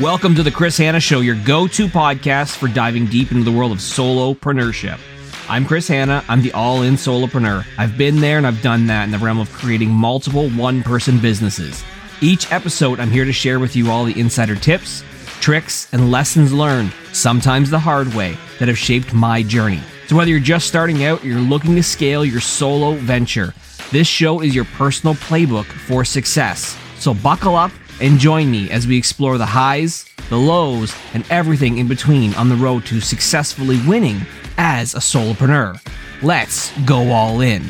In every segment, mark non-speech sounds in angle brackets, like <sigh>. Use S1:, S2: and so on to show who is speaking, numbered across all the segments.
S1: Welcome to the Chris Hanna Show, your go to podcast for diving deep into the world of solopreneurship. I'm Chris Hanna. I'm the all in solopreneur. I've been there and I've done that in the realm of creating multiple one person businesses. Each episode, I'm here to share with you all the insider tips, tricks, and lessons learned, sometimes the hard way, that have shaped my journey. So, whether you're just starting out or you're looking to scale your solo venture, this show is your personal playbook for success. So, buckle up and join me as we explore the highs, the lows, and everything in between on the road to successfully winning as a solopreneur. Let's go all in.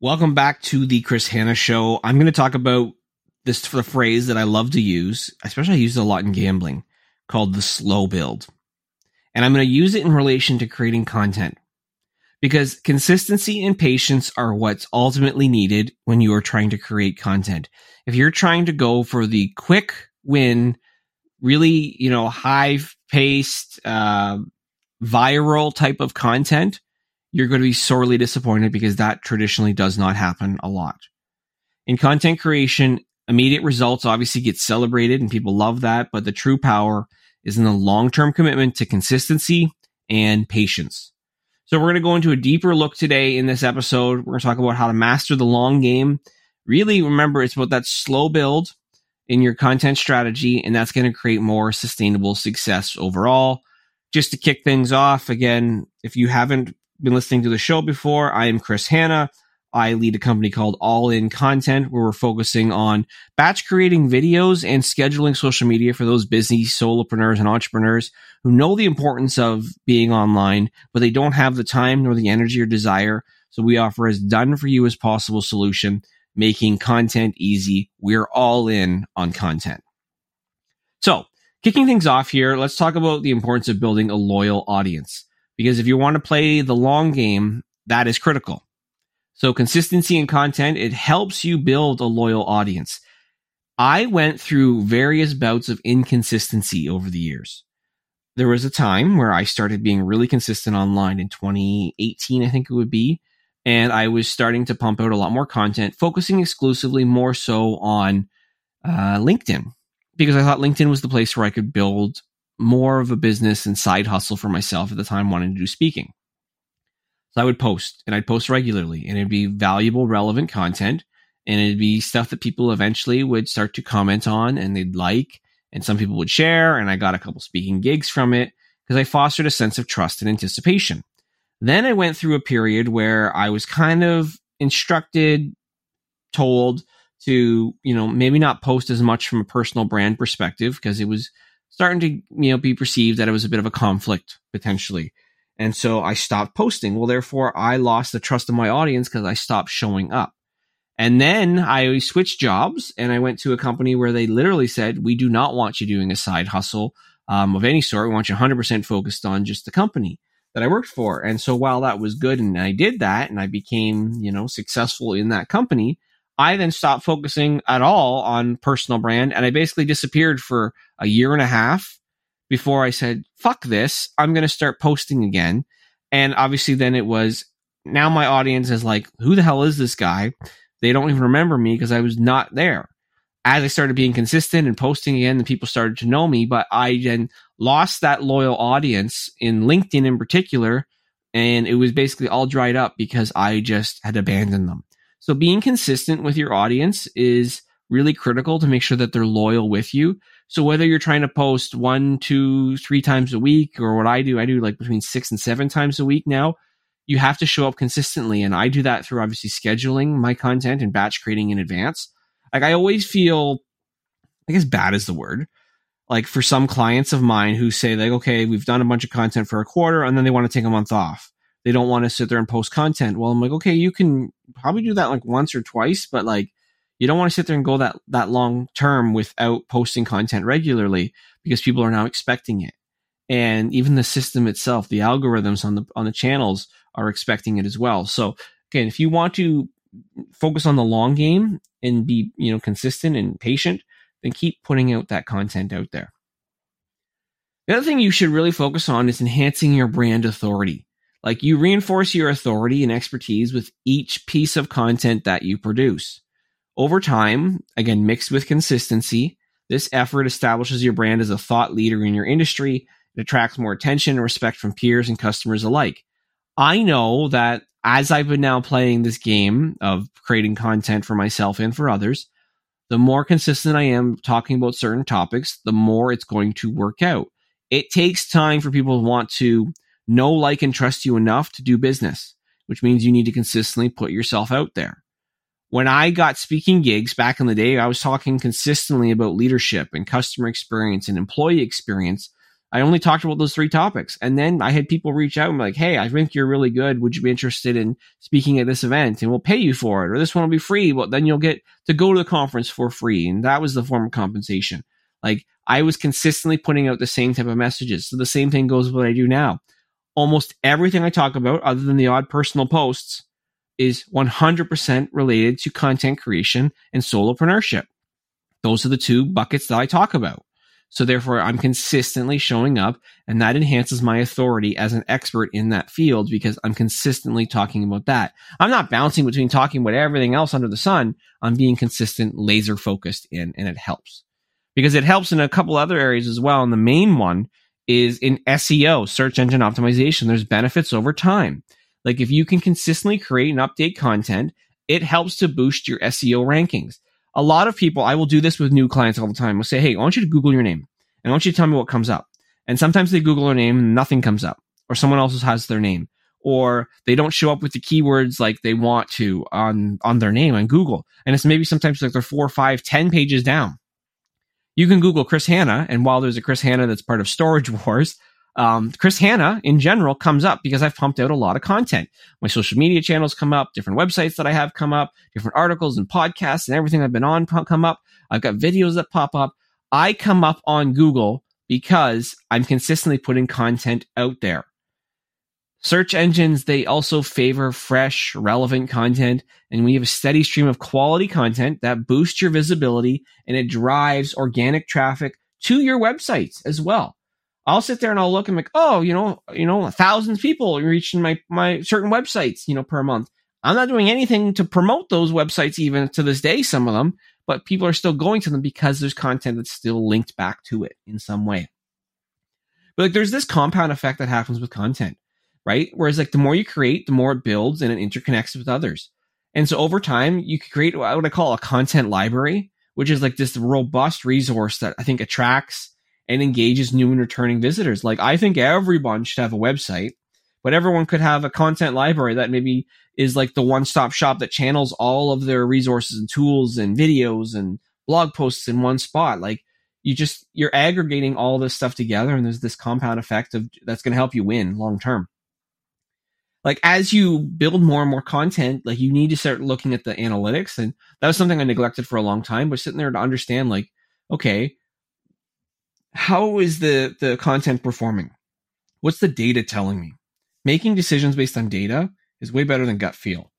S1: Welcome back to the Chris Hanna Show. I'm going to talk about this the phrase that I love to use, especially I use it a lot in gambling, called the slow build. And I'm going to use it in relation to creating content because consistency and patience are what's ultimately needed when you are trying to create content. If you're trying to go for the quick win, really, you know, high paced, uh, viral type of content, you're going to be sorely disappointed because that traditionally does not happen a lot. In content creation, immediate results obviously get celebrated and people love that, but the true power is in the long term commitment to consistency and patience. So we're going to go into a deeper look today in this episode. We're going to talk about how to master the long game. Really remember it's about that slow build in your content strategy, and that's going to create more sustainable success overall. Just to kick things off, again, if you haven't been listening to the show before, I am Chris Hanna. I lead a company called All In Content where we're focusing on batch creating videos and scheduling social media for those busy solopreneurs and entrepreneurs who know the importance of being online, but they don't have the time nor the energy or desire. So we offer as done for you as possible solution, making content easy. We're all in on content. So kicking things off here, let's talk about the importance of building a loyal audience. Because if you want to play the long game, that is critical. So consistency in content, it helps you build a loyal audience. I went through various bouts of inconsistency over the years. There was a time where I started being really consistent online in 2018, I think it would be. And I was starting to pump out a lot more content, focusing exclusively more so on uh, LinkedIn because I thought LinkedIn was the place where I could build more of a business and side hustle for myself at the time wanting to do speaking. So I would post and I'd post regularly and it'd be valuable, relevant content. And it'd be stuff that people eventually would start to comment on and they'd like. And some people would share. And I got a couple speaking gigs from it because I fostered a sense of trust and anticipation. Then I went through a period where I was kind of instructed, told to, you know, maybe not post as much from a personal brand perspective because it was starting to, you know, be perceived that it was a bit of a conflict potentially. And so I stopped posting. Well, therefore I lost the trust of my audience because I stopped showing up. And then I switched jobs and I went to a company where they literally said, we do not want you doing a side hustle um, of any sort. We want you 100% focused on just the company that I worked for. And so while that was good and I did that and I became, you know, successful in that company, I then stopped focusing at all on personal brand and I basically disappeared for a year and a half before I said, fuck this, I'm going to start posting again. And obviously, then it was now my audience is like, who the hell is this guy? They don't even remember me because I was not there. As I started being consistent and posting again, the people started to know me, but I then lost that loyal audience in LinkedIn in particular. And it was basically all dried up because I just had abandoned them. So being consistent with your audience is really critical to make sure that they're loyal with you. So whether you're trying to post one, two, three times a week, or what I do, I do like between six and seven times a week now, you have to show up consistently. And I do that through obviously scheduling my content and batch creating in advance. Like I always feel, I guess bad is the word. Like for some clients of mine who say like, okay, we've done a bunch of content for a quarter and then they want to take a month off. They don't want to sit there and post content. Well, I'm like, okay, you can probably do that like once or twice, but like you don't want to sit there and go that that long term without posting content regularly because people are now expecting it. And even the system itself the algorithms on the on the channels are expecting it as well. So again if you want to focus on the long game and be you know consistent and patient then keep putting out that content out there. The other thing you should really focus on is enhancing your brand authority. Like you reinforce your authority and expertise with each piece of content that you produce Over time, again, mixed with consistency, this effort establishes your brand as a thought leader in your industry. It attracts more attention and respect from peers and customers alike. I know that as I've been now playing this game of creating content for myself and for others, the more consistent I am talking about certain topics, the more it's going to work out. It takes time for people to want to know, like, and trust you enough to do business, which means you need to consistently put yourself out there. When I got speaking gigs back in the day, I was talking consistently about leadership and customer experience and employee experience I only talked about those three topics. And then I had people reach out and be like, Hey, I think you're really good. Would you be interested in speaking at this event? And we'll pay you for it. Or this one will be free, but then you'll get to go to the conference for free. And that was the form of compensation. Like I was consistently putting out the same type of messages. So the same thing goes with what I do now. Almost everything I talk about, other than the odd personal posts, is 100% related to content creation and solopreneurship. Those are the two buckets that I talk about. So therefore, I'm consistently showing up and that enhances my authority as an expert in that field because I'm consistently talking about that. I'm not bouncing between talking about everything else under the sun. I'm being consistent, laser focused in, and it helps because it helps in a couple other areas as well. And the main one is in SEO, search engine optimization. There's benefits over time. Like if you can consistently create and update content, it helps to boost your SEO rankings a lot of people, I will do this with new clients all the time. I'll say, Hey, I want you to Google your name and I want you to tell me what comes up. And sometimes they Google their name and nothing comes up or someone else has their name or they don't show up with the keywords like they want to on, on their name on Google. And it's maybe sometimes like they're four, five, ten pages down. You can Google Chris Hanna. And while there's a Chris Hanna that's part of Storage <laughs> Wars, um, Chris Hanna in general comes up because I've pumped out a lot of content. My social media channels come up, different websites that I have come up, different articles and podcasts and everything I've been on come up. I've got videos that pop up. I come up on Google because I'm consistently putting content out there. Search engines, they also favor fresh, relevant content. And we have a steady stream of quality content that boosts your visibility and it drives organic traffic to your websites as well. I'll sit there and I'll look and like, oh, you know, you know, a thousand people reaching my my certain websites, you know, per month. I'm not doing anything to promote those websites even to this day, some of them, but people are still going to them because there's content that's still linked back to it in some way. But like there's this compound effect that happens with content, right? Whereas like the more you create, the more it builds and it interconnects with others. And so over time, you could create what I call a content library, which is like this robust resource that I think attracts and engages new and returning visitors. Like I think everyone should have a website, but everyone could have a content library that maybe is like the one-stop shop that channels all of their resources and tools and videos and blog posts in one spot. Like you just you're aggregating all this stuff together and there's this compound effect of that's going to help you win long term. Like as you build more and more content, like you need to start looking at the analytics and that was something I neglected for a long time, but sitting there to understand like okay, how is the the content performing? What's the data telling me? Making decisions based on data is way better than gut feel.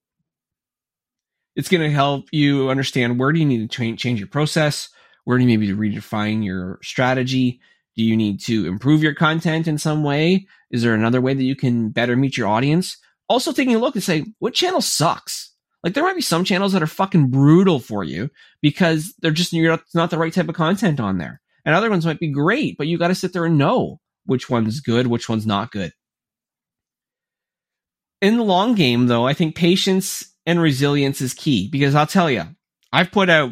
S1: It's going to help you understand where do you need to change, your process, where do you maybe redefine your strategy. Do you need to improve your content in some way? Is there another way that you can better meet your audience? Also taking a look and say, what channel sucks? Like there might be some channels that are fucking brutal for you because they're just, you're not, not the right type of content on there and other ones might be great, but you got to sit there and know which one's good, which one's not good. In the long game, though, I think patience and resilience is key because I'll tell you, I've put out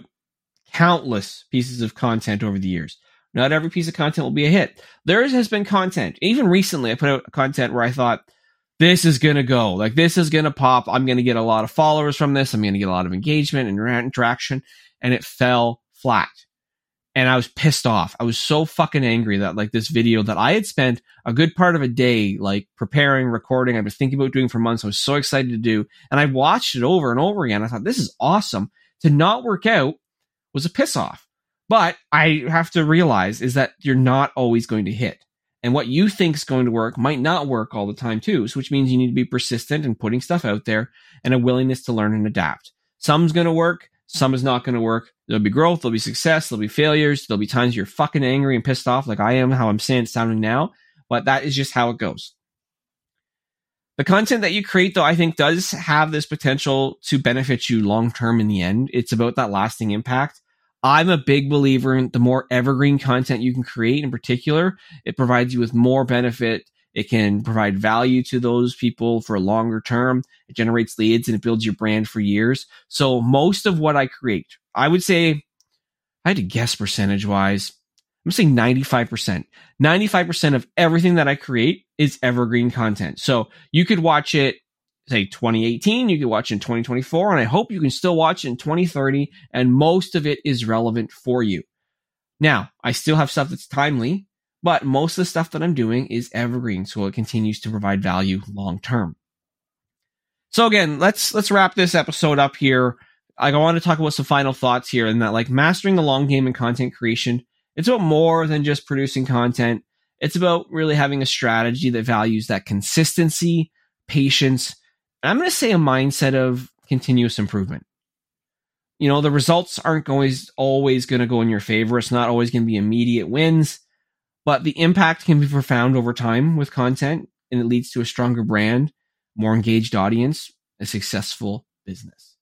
S1: countless pieces of content over the years. Not every piece of content will be a hit. There has been content, even recently, I put out content where I thought, this is going to go. Like, this is going to pop. I'm going to get a lot of followers from this. I'm going to get a lot of engagement and interaction. And it fell flat and I was pissed off. I was so fucking angry that like this video that I had spent a good part of a day like preparing, recording, I was thinking about doing for months. I was so excited to do, and I watched it over and over again. I thought this is awesome. To not work out was a piss off. But I have to realize is that you're not always going to hit. And what you think is going to work might not work all the time too. So which means you need to be persistent and putting stuff out there and a willingness to learn and adapt. Some's going to work, some is not going to work. There'll be growth, there'll be success, there'll be failures, there'll be times you're fucking angry and pissed off, like I am, how I'm saying sounding now. But that is just how it goes. The content that you create, though, I think does have this potential to benefit you long term in the end. It's about that lasting impact. I'm a big believer in the more evergreen content you can create in particular, it provides you with more benefit. It can provide value to those people for a longer term. It generates leads and it builds your brand for years. So most of what I create, I would say, I had to guess percentage wise, I'm saying 95%. 95% of everything that I create is evergreen content. So you could watch it say 2018, you could watch in 2024, and I hope you can still watch in 2030, and most of it is relevant for you. Now, I still have stuff that's timely, but most of the stuff that I'm doing is evergreen, so it continues to provide value long term. So again, let's let's wrap this episode up here. I want to talk about some final thoughts here, and that like mastering the long game in content creation, it's about more than just producing content. It's about really having a strategy that values that consistency, patience, and I'm going to say a mindset of continuous improvement. You know, the results aren't always always going to go in your favor. It's not always going to be immediate wins, but the impact can be profound over time with content and it leads to a stronger brand, more engaged audience, a successful business.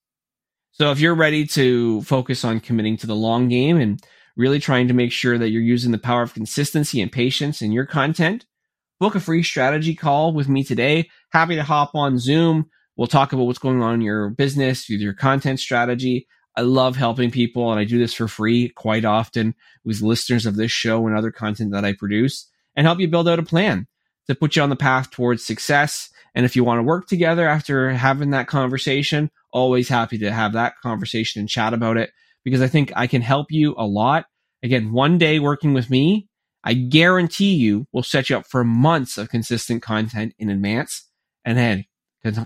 S1: So if you're ready to focus on committing to the long game and really trying to make sure that you're using the power of consistency and patience in your content, book a free strategy call with me today. Happy to hop on Zoom. We'll talk about what's going on in your business, your content strategy. I love helping people and I do this for free quite often with listeners of this show and other content that I produce and help you build out a plan to put you on the path towards success. And if you want to work together after having that conversation, always happy to have that conversation and chat about it because I think I can help you a lot. Again, one day working with me I guarantee you will set you up for months of consistent content in advance. And hey,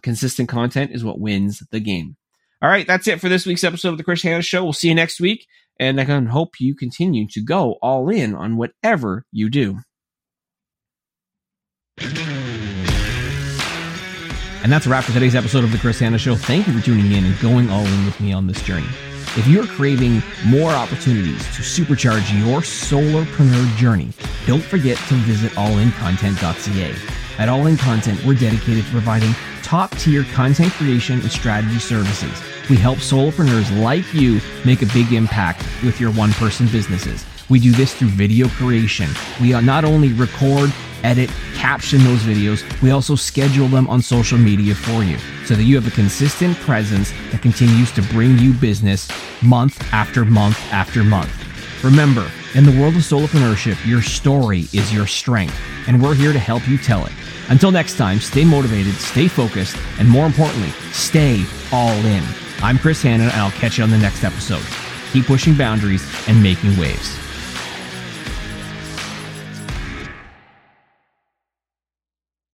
S1: consistent content is what wins the game. All right, that's it for this week's episode of the Chris Hanna Show. We'll see you next week. And I can hope you continue to go all in on whatever you do. And that's a wrap for today's episode of the Chris Hanna Show. Thank you for tuning in and going all in with me on this journey. If you're craving more opportunities to supercharge your solopreneur journey, don't forget to visit allincontent.ca. At All In Content, we're dedicated to providing top tier content creation and strategy services. We help solopreneurs like you make a big impact with your one person businesses. We do this through video creation. We not only record, edit, caption those videos, we also schedule them on social media for you so that you have a consistent presence that continues to bring you business month after month after month. Remember, in the world of solopreneurship, your story is your strength, and we're here to help you tell it. Until next time, stay motivated, stay focused, and more importantly, stay all in. I'm Chris Hanna, and I'll catch you on the next episode. Keep pushing boundaries and making waves.